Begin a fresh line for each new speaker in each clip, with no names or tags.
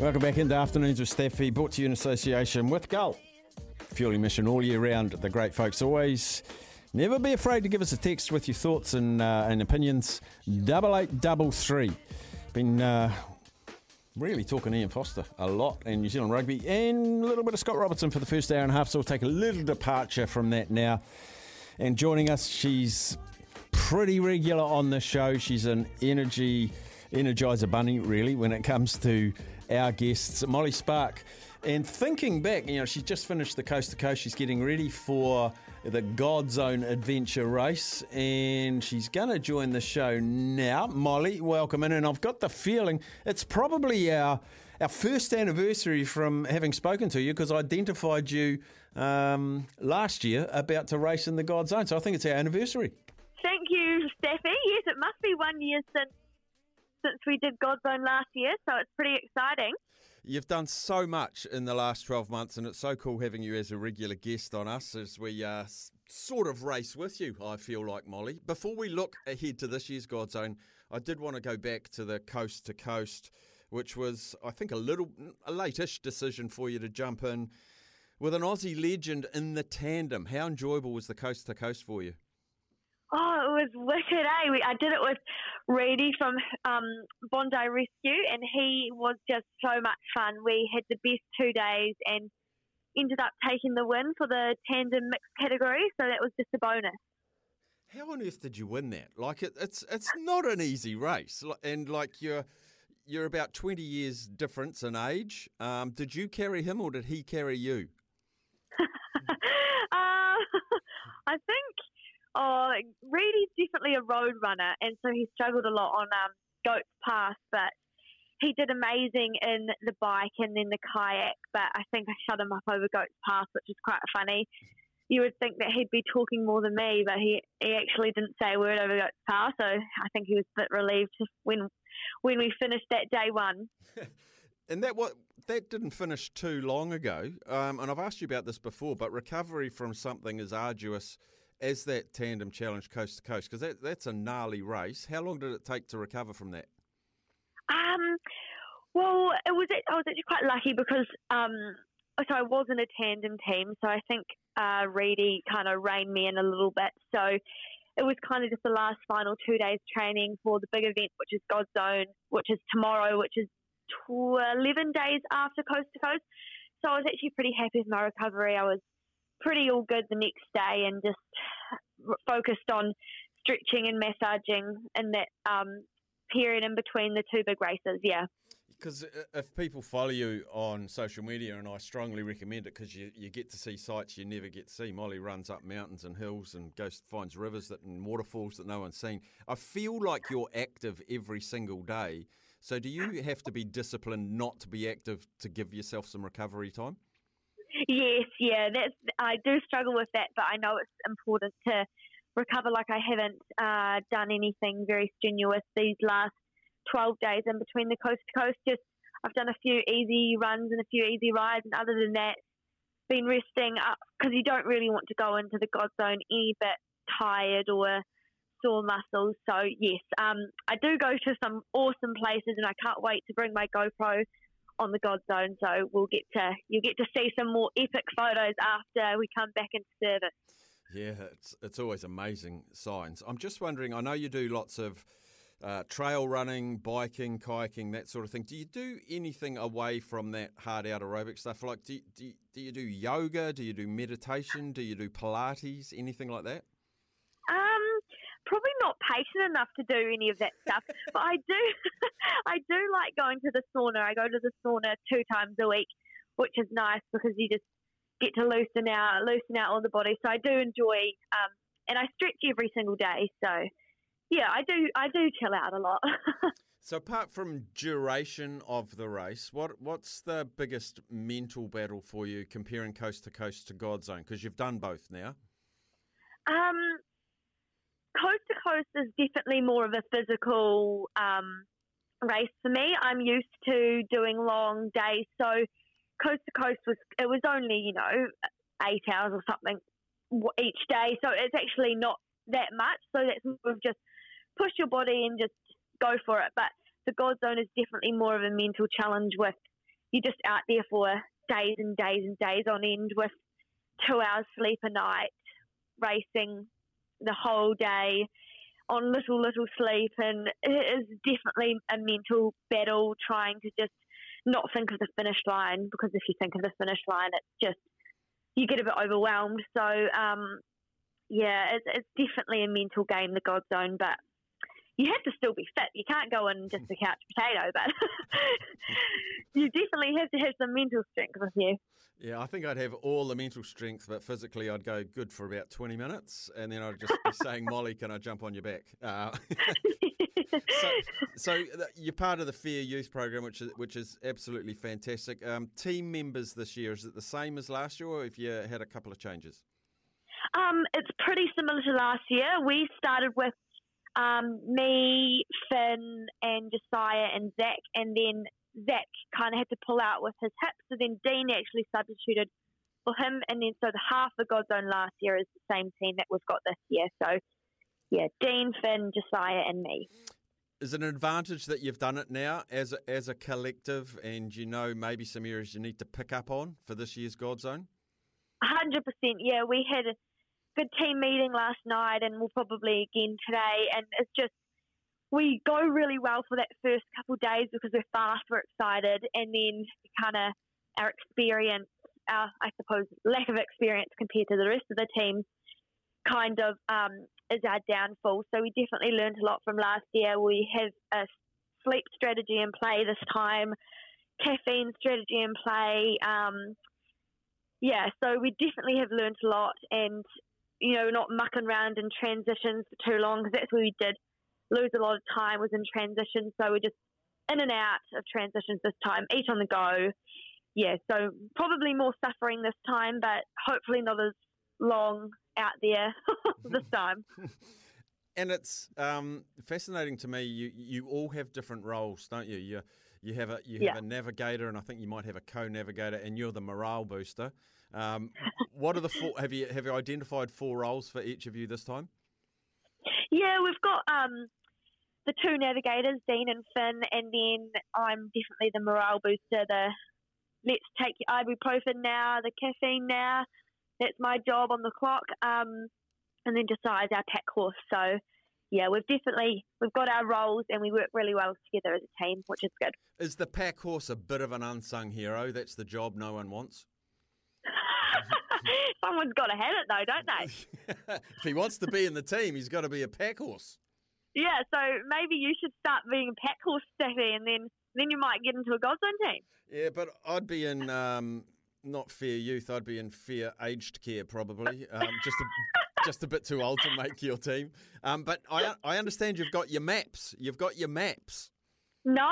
Welcome back into Afternoons with Staffy, brought to you in association with Gull. Fueling mission all year round. The great folks always. Never be afraid to give us a text with your thoughts and, uh, and opinions. Double eight double three. Been uh, really talking Ian Foster a lot in New Zealand rugby and a little bit of Scott Robertson for the first hour and a half. So we'll take a little departure from that now. And joining us, she's pretty regular on the show. She's an energy energizer bunny, really, when it comes to our guests, Molly Spark. And thinking back, you know, she's just finished the coast to coast. She's getting ready for the Godzone Adventure race, and she's going to join the show now. Molly, welcome in. And I've got the feeling it's probably our our first anniversary from having spoken to you because I identified you um, last year about to race in the Godzone. So I think it's our anniversary.
Thank you, Staffy. Yes, it must be one year since since we did Godzone last year, so it's pretty exciting.
You've done so much in the last 12 months, and it's so cool having you as a regular guest on us as we uh, sort of race with you, I feel like, Molly. Before we look ahead to this year's Godzone, I did want to go back to the coast to coast, which was, I think, a little, a late-ish decision for you to jump in with an Aussie legend in the tandem. How enjoyable was the coast to coast for you?
Oh, it was wicked, eh? We, I did it with Reedy from um, Bondi Rescue, and he was just so much fun. We had the best two days and ended up taking the win for the tandem mixed category, so that was just a bonus.
How on earth did you win that? Like it, it's it's not an easy race, and like you're you're about twenty years difference in age. Um, did you carry him or did he carry you?
uh, I think Oh, Reedy's definitely a road runner, and so he struggled a lot on um, Goats Pass, but he did amazing in the bike and then the kayak. But I think I shut him up over Goats Pass, which is quite funny. You would think that he'd be talking more than me, but he, he actually didn't say a word over Goats Pass, so I think he was a bit relieved when when we finished that day one.
and that what that didn't finish too long ago. Um, and I've asked you about this before, but recovery from something as arduous as that tandem challenge coast to coast? Because that, that's a gnarly race. How long did it take to recover from that?
Um, well, it was I was actually quite lucky because um, so I was in a tandem team, so I think uh, Reedy kind of reined me in a little bit. So it was kind of just the last final two days training for the big event, which is Godzone, which is tomorrow, which is 11 days after Coast to Coast. So I was actually pretty happy with my recovery. I was pretty all good the next day and just focused on stretching and massaging in that um, period in between the two big races. Yeah.
Because if people follow you on social media, and I strongly recommend it because you, you get to see sights you never get to see. Molly runs up mountains and hills and goes finds rivers that and waterfalls that no one's seen. I feel like you're active every single day. So do you have to be disciplined not to be active to give yourself some recovery time?
Yes, yeah, that's I do struggle with that, but I know it's important to recover. Like I haven't uh, done anything very strenuous these last twelve days in between the coast to coast. Just I've done a few easy runs and a few easy rides, and other than that, been resting up because you don't really want to go into the God Zone any bit tired or sore muscles. So yes, um, I do go to some awesome places, and I can't wait to bring my GoPro on the God Zone. So we'll get to you'll get to see some more epic photos after we come back into service.
Yeah, it's it's always amazing signs. I'm just wondering. I know you do lots of uh, trail running, biking, kayaking, that sort of thing. Do you do anything away from that hard out aerobic stuff? Like, do, do, do you do yoga? Do you do meditation? Do you do Pilates? Anything like that?
Not patient enough to do any of that stuff, but I do. I do like going to the sauna. I go to the sauna two times a week, which is nice because you just get to loosen out, loosen out all the body. So I do enjoy, um, and I stretch every single day. So yeah, I do. I do chill out a lot.
so apart from duration of the race, what what's the biggest mental battle for you comparing coast to coast to Godzone? Because you've done both now.
Um, coast to coast is definitely more of a physical um, race for me. I'm used to doing long days, so coast to coast was it was only you know eight hours or something each day, so it's actually not that much. So that's more of just push your body and just go for it. But the Godzone is definitely more of a mental challenge with you're just out there for days and days and days on end with two hours sleep a night, racing the whole day on little little sleep and it is definitely a mental battle trying to just not think of the finish line because if you think of the finish line it's just you get a bit overwhelmed. So um, yeah it's, it's definitely a mental game the god zone but you have to still be fit. You can't go in just a couch potato, but you definitely have to have some mental strength with you.
Yeah, I think I'd have all the mental strength, but physically I'd go good for about 20 minutes, and then I'd just be saying, Molly, can I jump on your back? Uh, so, so, you're part of the Fair Youth program, which is which is absolutely fantastic. Um, team members this year is it the same as last year, or have you had a couple of changes?
Um, it's pretty similar to last year. We started with um, me, Finn, and Josiah and Zach, and then Zach kind of had to pull out with his hip. So then Dean actually substituted for him, and then so the half of Godzone last year is the same team that we've got this year. So yeah, Dean, Finn, Josiah, and me.
Is it an advantage that you've done it now as a, as a collective, and you know maybe some areas you need to pick up on for this year's Godzone?
Hundred percent. Yeah, we had good team meeting last night, and we'll probably again today. And it's just we go really well for that first couple of days because we're fast, we're excited, and then kind of our experience, our I suppose lack of experience compared to the rest of the team, kind of um, is our downfall. So we definitely learned a lot from last year. We have a sleep strategy in play this time, caffeine strategy in play. Um, yeah, so we definitely have learned a lot, and you know, not mucking around in transitions for too long because that's where we did lose a lot of time was in transition. So we're just in and out of transitions this time, each on the go. Yeah, so probably more suffering this time, but hopefully not as long out there this time.
and it's um, fascinating to me. You you all have different roles, don't you? You you have a you have yeah. a navigator, and I think you might have a co-navigator, and you're the morale booster. Um, what are the four? Have you have you identified four roles for each of you this time?
Yeah, we've got um, the two navigators, Dean and Finn, and then I'm definitely the morale booster. The let's take your ibuprofen now, the caffeine now. That's my job on the clock. Um, and then Josiah's our pack horse. So yeah, we've definitely we've got our roles and we work really well together as a team, which is good.
Is the pack horse a bit of an unsung hero? That's the job no one wants.
Someone's got to have it, though, don't they?
if he wants to be in the team, he's got to be a pack horse.
Yeah, so maybe you should start being a pack horse, Staffy, and then then you might get into a Zone team.
Yeah, but I'd be in um, not fair youth. I'd be in fair aged care, probably. Um, just a, just a bit too old to make your team. Um, but I I understand you've got your maps. You've got your maps.
No,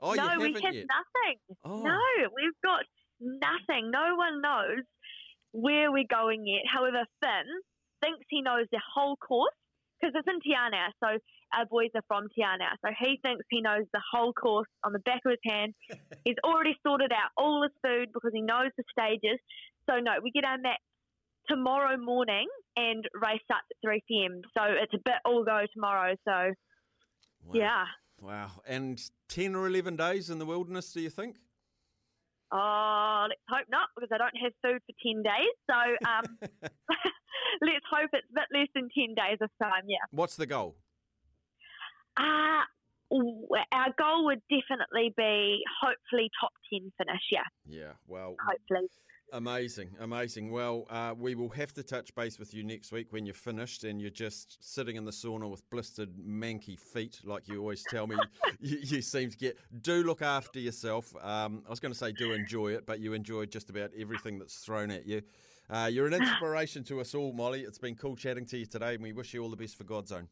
oh,
no, we
have
yet. nothing. Oh. No, we've got nothing. No one knows where we're going yet. However, Finn thinks he knows the whole course because it's in Te Anau. So our boys are from Te Anau. So he thinks he knows the whole course on the back of his hand. He's already sorted out all his food because he knows the stages. So no, we get our map tomorrow morning and race starts at 3 p.m. So it's a bit all go tomorrow. So wow. yeah.
Wow. And 10 or 11 days in the wilderness, do you think?
Oh, let's hope not, because I don't have food for 10 days. So, um, let's hope it's a bit less than 10 days of time, yeah.
What's the goal?
Uh, our goal would definitely be hopefully top 10 finish, yeah.
Yeah, well,
hopefully.
Amazing, amazing. Well, uh, we will have to touch base with you next week when you're finished and you're just sitting in the sauna with blistered, manky feet, like you always tell me you, you, seem to get. Do look after yourself. Um, I was going to say do enjoy it, but you enjoy just about everything that's thrown at you. Uh, you're an inspiration to us all, Molly. It's been cool chatting to you today, and we wish you all the best for Godzone.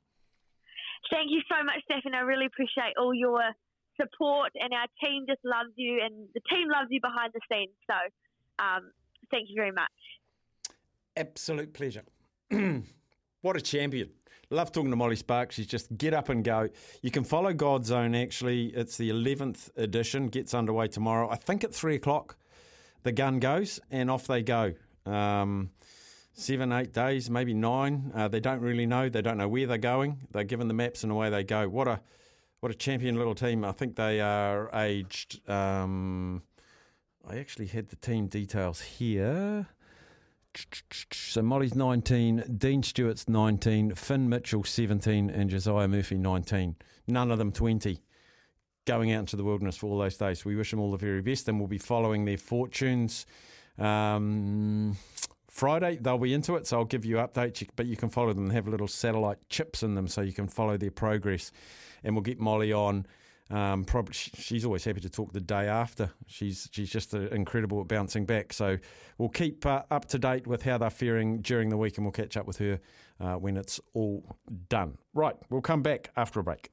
Thank you so much, Stefan. I really appreciate all your support, and our team just loves you, and the team loves you behind the scenes. So, um, thank you very much.
Absolute pleasure. what a champion. Love talking to Molly Sparks. She's just get up and go. You can follow Godzone actually. It's the 11th edition, gets underway tomorrow. I think at 3 o'clock the gun goes and off they go. Um, seven, eight days, maybe nine. Uh, they don't really know. They don't know where they're going. They're given the maps and away they go. What a what a champion little team. I think they are aged. Um, I actually had the team details here. So Molly's 19, Dean Stewart's 19, Finn Mitchell 17, and Josiah Murphy 19. None of them 20 going out into the wilderness for all those days. We wish them all the very best, and we'll be following their fortunes. Um, Friday, they'll be into it, so I'll give you updates, but you can follow them and have little satellite chips in them so you can follow their progress. And we'll get Molly on. Um, probably, she's always happy to talk the day after. She's she's just incredible at bouncing back. So we'll keep uh, up to date with how they're faring during the week, and we'll catch up with her uh, when it's all done. Right, we'll come back after a break.